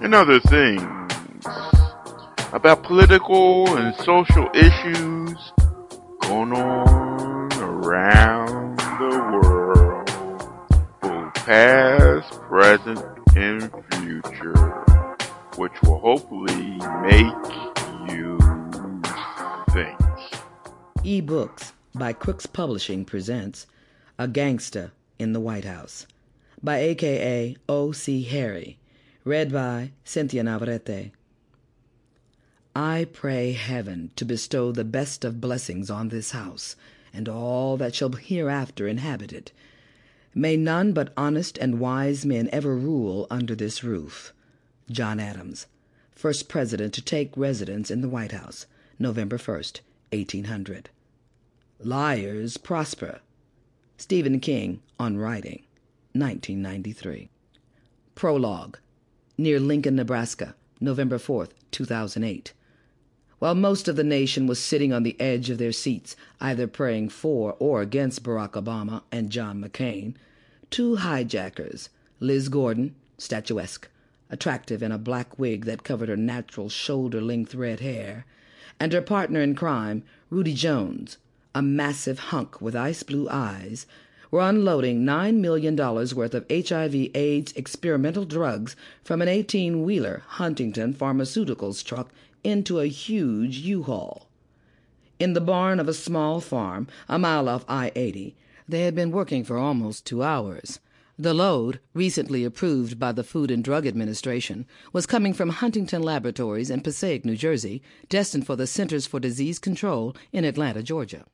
and other things about political and social issues going on around the world, both past, present, and future, which will hopefully make you think. eBooks by Crooks Publishing presents A Gangsta in the White House by AKA O.C. Harry, read by Cynthia Navarrete. I pray heaven to bestow the best of blessings on this house and all that shall hereafter inhabit it. May none but honest and wise men ever rule under this roof. John Adams, first president to take residence in the White House, November 1st, 1800. Liars prosper. Stephen King on writing, 1993. Prologue. Near Lincoln, Nebraska, November 4th, 2008. While most of the nation was sitting on the edge of their seats, either praying for or against Barack Obama and John McCain, two hijackers, Liz Gordon, statuesque, attractive in a black wig that covered her natural shoulder length red hair, and her partner in crime, Rudy Jones, a massive hunk with ice blue eyes, were unloading $9 million worth of HIV AIDS experimental drugs from an 18 wheeler Huntington Pharmaceuticals truck into a huge U Haul. In the barn of a small farm, a mile off I 80, they had been working for almost two hours. The load, recently approved by the Food and Drug Administration, was coming from Huntington Laboratories in Passaic, New Jersey, destined for the Centers for Disease Control in Atlanta, Georgia.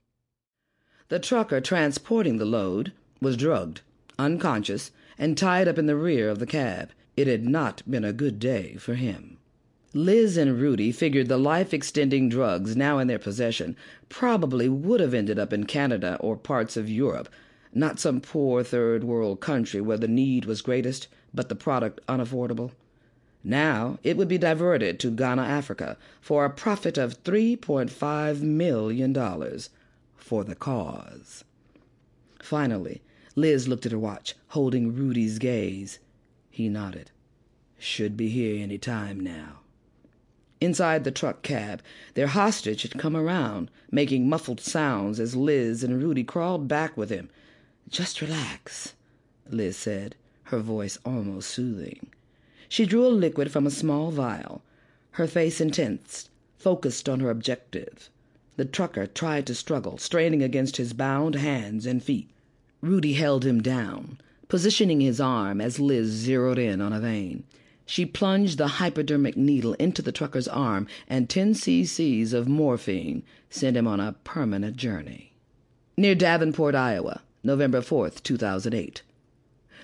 The trucker transporting the load was drugged, unconscious, and tied up in the rear of the cab. It had not been a good day for him. Liz and Rudy figured the life extending drugs now in their possession probably would have ended up in Canada or parts of Europe, not some poor third world country where the need was greatest, but the product unaffordable. Now it would be diverted to Ghana, Africa, for a profit of $3.5 million for the cause. Finally, Liz looked at her watch, holding Rudy's gaze. He nodded. Should be here any time now. Inside the truck cab, their hostage had come around, making muffled sounds as Liz and Rudy crawled back with him. Just relax, Liz said, her voice almost soothing. She drew a liquid from a small vial, her face intense, focused on her objective. The trucker tried to struggle, straining against his bound hands and feet. Rudy held him down, positioning his arm as Liz zeroed in on a vein. She plunged the hypodermic needle into the trucker's arm, and 10 cc's of morphine sent him on a permanent journey. Near Davenport, Iowa, November 4th, 2008.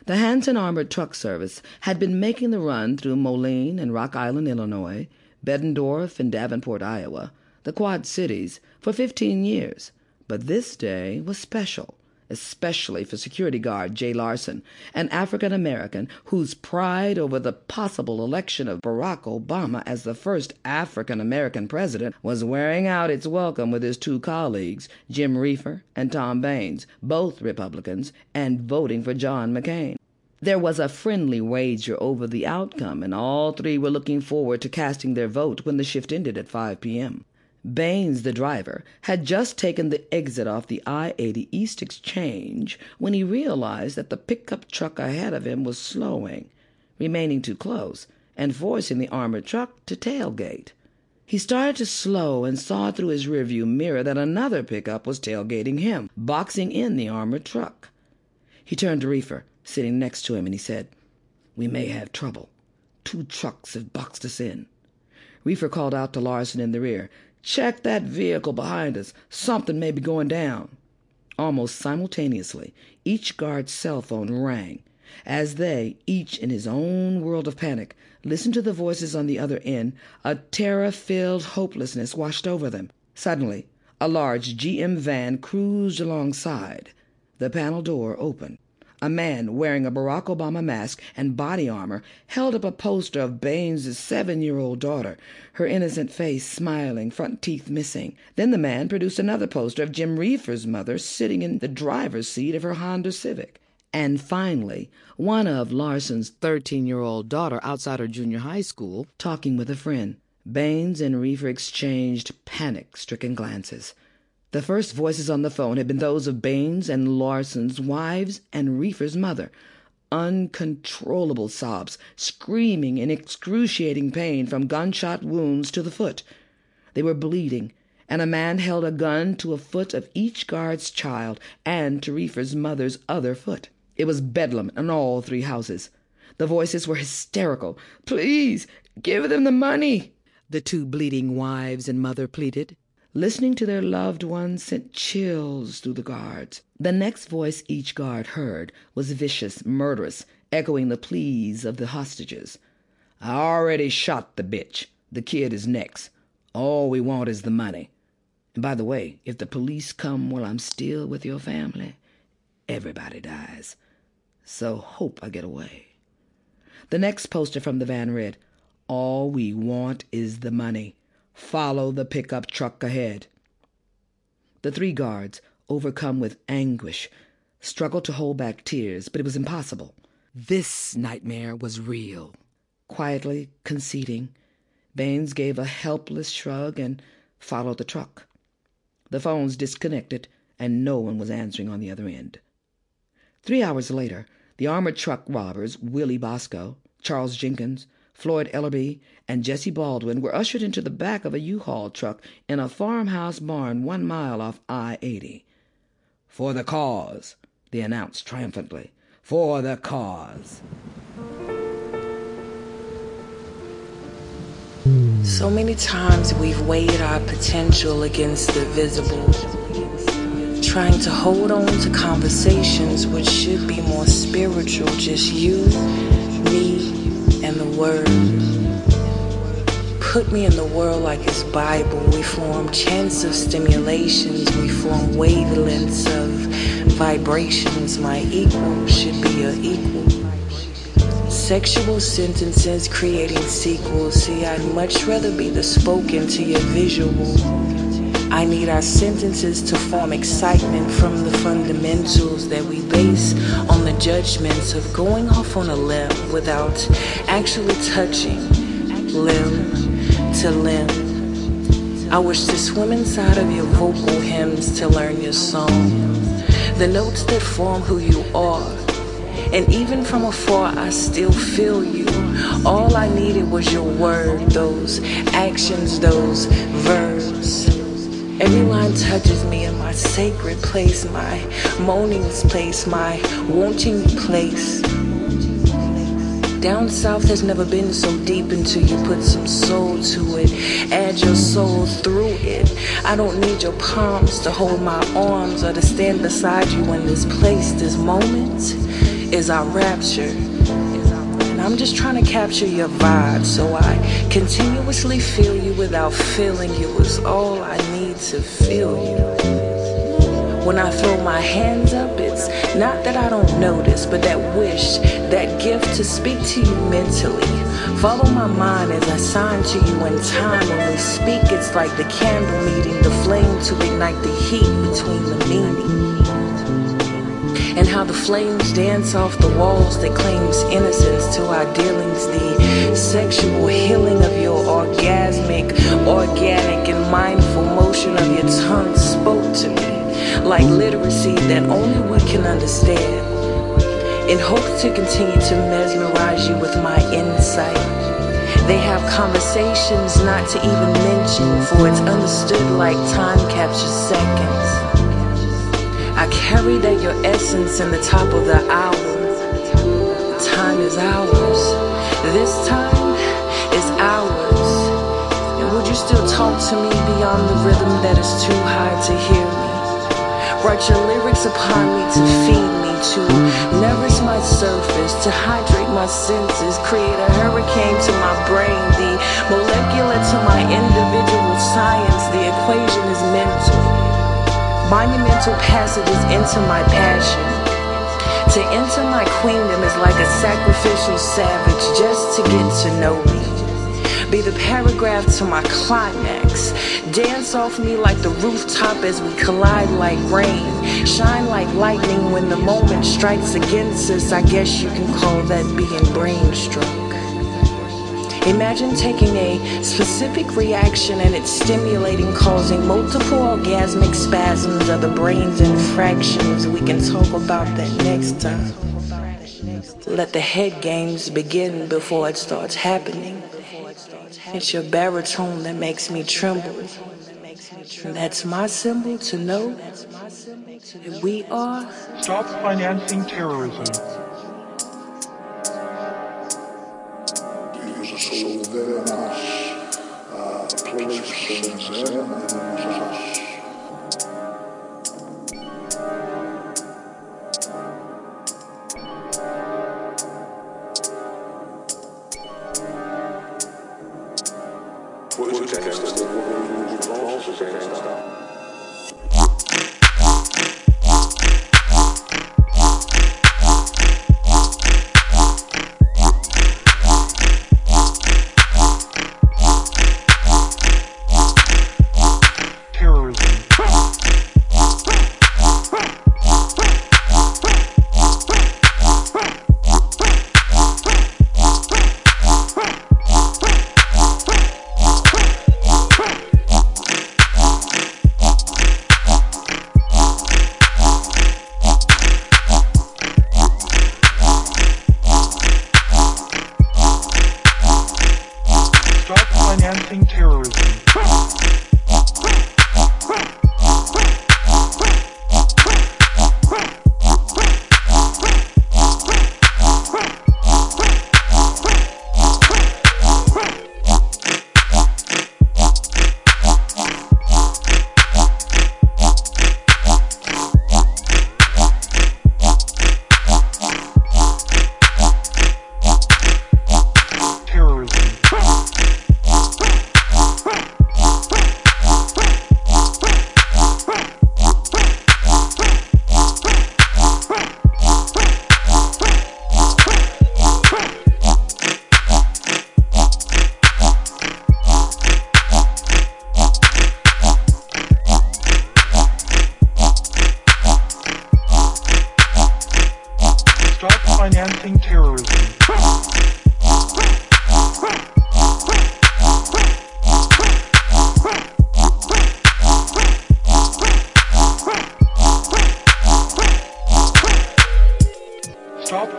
The Hanson Armored Truck Service had been making the run through Moline and Rock Island, Illinois, Bettendorf and Davenport, Iowa, the Quad Cities, for 15 years, but this day was special especially for security guard Jay Larson, an African American whose pride over the possible election of Barack Obama as the first African American president was wearing out its welcome with his two colleagues, Jim Reefer and Tom Baines, both Republicans, and voting for John McCain. There was a friendly wager over the outcome, and all three were looking forward to casting their vote when the shift ended at 5 p.m. Baines, the driver, had just taken the exit off the I 80 East Exchange when he realized that the pickup truck ahead of him was slowing. remaining too close and forcing the armored truck to tailgate. He started to slow and saw through his rearview mirror that another pickup was tailgating him, boxing in the armored truck. He turned to Reefer, sitting next to him, and he said, We may have trouble. Two trucks have boxed us in. Reefer called out to Larson in the rear, Check that vehicle behind us. Something may be going down. Almost simultaneously, each guard's cell phone rang. As they, each in his own world of panic, listened to the voices on the other end, a terror filled hopelessness washed over them. Suddenly, a large GM van cruised alongside. The panel door opened. A man wearing a Barack Obama mask and body armor held up a poster of Baines' seven year old daughter, her innocent face smiling, front teeth missing. Then the man produced another poster of Jim Reefer's mother sitting in the driver's seat of her Honda Civic. And finally, one of Larson's 13 year old daughter outside her junior high school talking with a friend. Baines and Reefer exchanged panic stricken glances. The first voices on the phone had been those of Baines and Larson's wives and Reefer's mother. Uncontrollable sobs, screaming in excruciating pain from gunshot wounds to the foot. They were bleeding, and a man held a gun to a foot of each guard's child and to Reefer's mother's other foot. It was bedlam in all three houses. The voices were hysterical. Please, give them the money, the two bleeding wives and mother pleaded. Listening to their loved ones sent chills through the guards. The next voice each guard heard was vicious, murderous, echoing the pleas of the hostages. I already shot the bitch. The kid is next. All we want is the money. And by the way, if the police come while I'm still with your family, everybody dies. So hope I get away. The next poster from the van read, All we want is the money. Follow the pickup truck ahead. The three guards, overcome with anguish, struggled to hold back tears, but it was impossible. This nightmare was real. Quietly conceding, Baines gave a helpless shrug and followed the truck. The phones disconnected, and no one was answering on the other end. Three hours later, the armored truck robbers, Willie Bosco, Charles Jenkins, Floyd Ellerby, and Jesse Baldwin were ushered into the back of a U-Haul truck in a farmhouse barn one mile off I-80. For the cause, they announced triumphantly. For the cause. So many times we've weighed our potential against the visible, trying to hold on to conversations which should be more spiritual, just you, Word. Put me in the world like His Bible. We form chants of stimulations, we form wavelengths of vibrations. My equal should be your equal. Sexual sentences creating sequels. See, I'd much rather be the spoken to your visual. I need our sentences to form excitement from the fundamentals that we base on the judgments of going off on a limb without actually touching limb to limb. I wish to swim inside of your vocal hymns to learn your song, the notes that form who you are. And even from afar, I still feel you. All I needed was your word, those actions, those verbs. Every line touches me in my sacred place, my moaning's place, my wanting place. Down south has never been so deep until you put some soul to it. Add your soul through it. I don't need your palms to hold my arms or to stand beside you in this place. This moment is our rapture. And I'm just trying to capture your vibe so I continuously feel you without feeling you is all I need to feel you. When I throw my hands up, it's not that I don't notice, but that wish, that gift to speak to you mentally. Follow my mind as I sign to you in time. When we speak, it's like the candle meeting the flame to ignite the heat between the meaning and how the flames dance off the walls that claims innocence to our dealings. The sexual healing of your orgasmic, organic, and mindful motion of your tongue spoke to me like literacy that only we can understand. In hopes to continue to mesmerize you with my insight. They have conversations not to even mention, for it's understood like time captures seconds. I carry that your essence in the top of the hour. Time is ours. This time is ours. And would you still talk to me beyond the rhythm that is too high to hear me? Write your lyrics upon me to feed me, to nourish my surface, to hydrate my senses, create a hurricane to my brain, the molecular to my individual science. The equation is mental. Monumental passages into my passion. To enter my queendom is like a sacrificial savage just to get to know me. Be the paragraph to my climax. Dance off me like the rooftop as we collide like rain. Shine like lightning when the moment strikes against us. I guess you can call that being brain struck. Imagine taking a specific reaction and it's stimulating, causing multiple orgasmic spasms of the brain's infractions. We can talk about that next time. Let the head games begin before it starts happening. It's your baritone that makes me tremble. And that's my symbol to know that we are. Stop financing terrorism. So very much uh, place in them and us.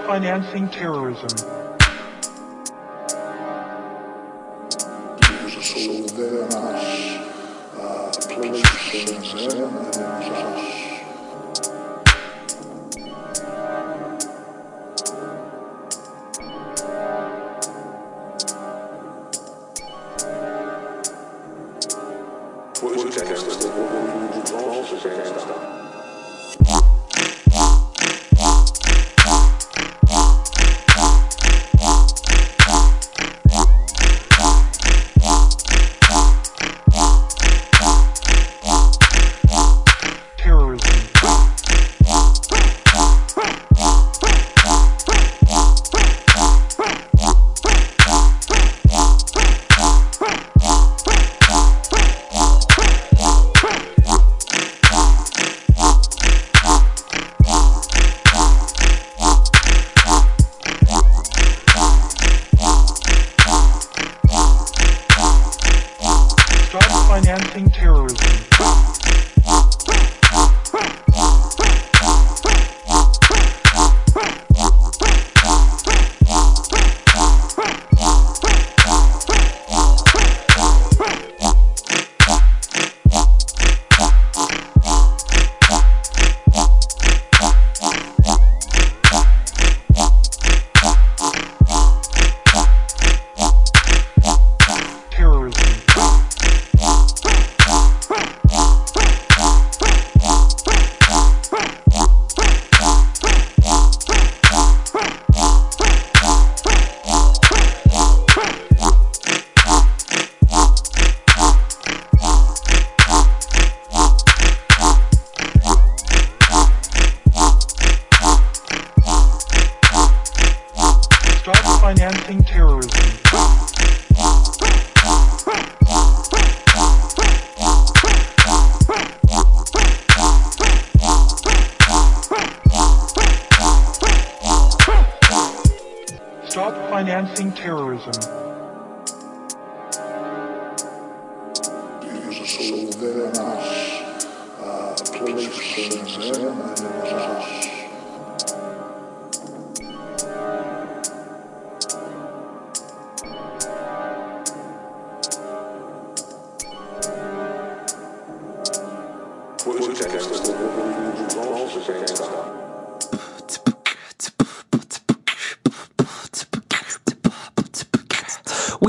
Financing terrorism. Financing terrorism. Stop financing terrorism. We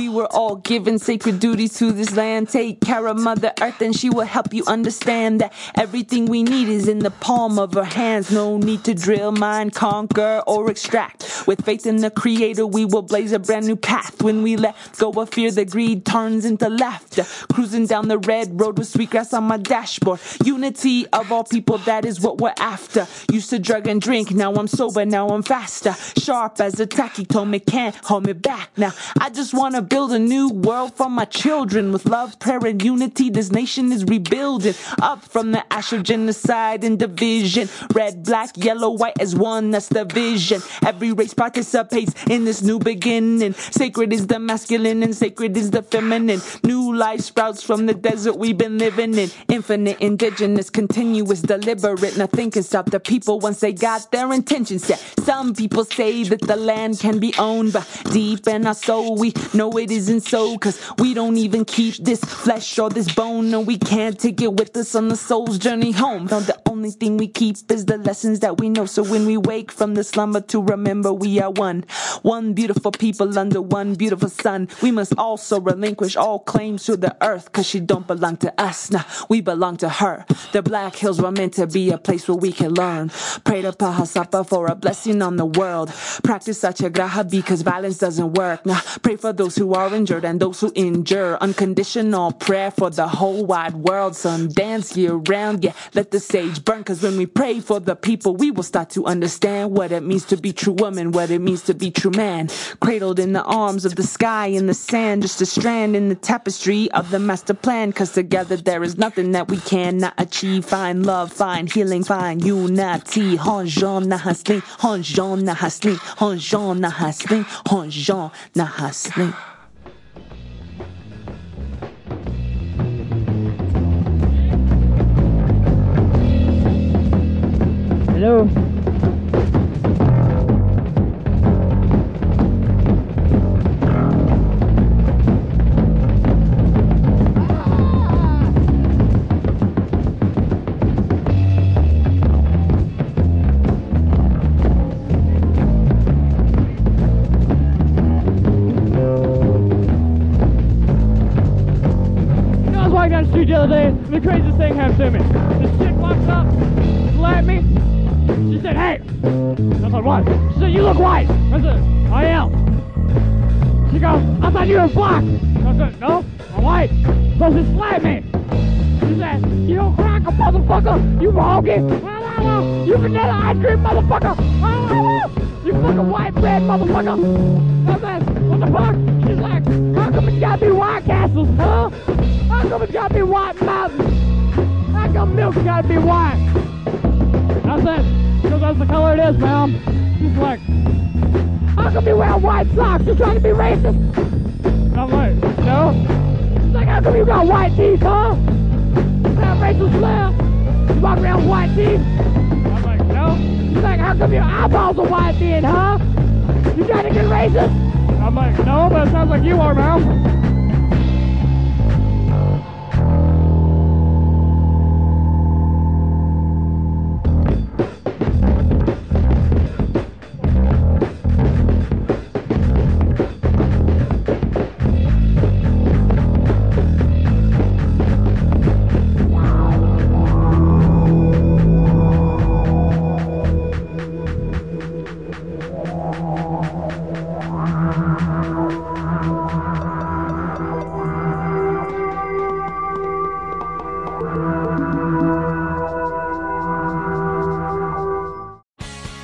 were all given sacred duties to this land. Take care of Mother Earth, and she will help you understand that everything we need is in the palm of her hands. No need to drill, mine, conquer, or extract. With faith in the Creator, we will blaze a brand new path. When we let go of fear, the greed turns into laughter. Cruising down the red road with sweetgrass on my dashboard. Unity of all people, that is what we're after. Used to drug and drink, now I'm sober, now I'm faster. Sharp as a tachytone, can't hold me back. Now I just wanna build a new world for my children with love, prayer, and unity. This nation is rebuilding up from the ash of genocide and division. Red, black, yellow, white as one, that's the vision. Every race participates in this new beginning. Sacred is the masculine and sacred is the feminine. New life sprouts from the desert we've been living in. Infinite, indigenous, continuous, deliberate. Nothing can stop the people once they got their intentions set. Some people say that the land can be owned, but deep in our soul we know it isn't so. Cause we don't even keep this flesh or this bone. No, we can't take it with us on the soul's journey home. The only thing we keep is the lessons that we know. So when we wake from the slumber to remember we are one. One beautiful people under one beautiful sun. We must also relinquish all claims to the earth. Cause she don't belong to us. Nah, we belong to her. The Black Hills were meant to be a place where we can learn. Pray to Pahasapa for a blessing on the world. Practice Satyagraha because violence doesn't work. Nah, pray for those who are injured and those who endure. Unconditional prayer for the whole wide world. Sun dance year round. Yeah, let the sage burn. Cause when we pray for the people, we will start to understand what it means to be true woman, what it means to be true man. Cradled in the arms of the sky in the sand, just a strand in the tapestry of the master plan. Cause together there is nothing that we cannot achieve. Find love, find healing, find unity. Honjon nahasling, honjon nahasling, honjon nahasling, honjon nahasling. Hello. I down the street the other day, the craziest thing happened to me. This chick walks up, slapped me. She said, hey. I said, what? She said, you look white. I said, I am. She goes, I thought you were black. I said, no, I'm white. So she slapped me. She said, you don't crack a motherfucker. You hoggy. You vanilla ice cream motherfucker. You fucking white bread motherfucker. I said, what the fuck? She's like, how come it's gotta be white castles, huh? How come it's gotta be white mountains? How come milk's gotta be white? I said, the color it is, ma'am. She's like, how come you wear white socks? You're trying to be racist. I'm like, no. She's like, how come you got white teeth, huh? That racist slur. You walk around white teeth. I'm like, no. She's like, how come your eyeballs are white then, huh? You trying to get racist? I'm like, no, but it sounds like you are, ma'am.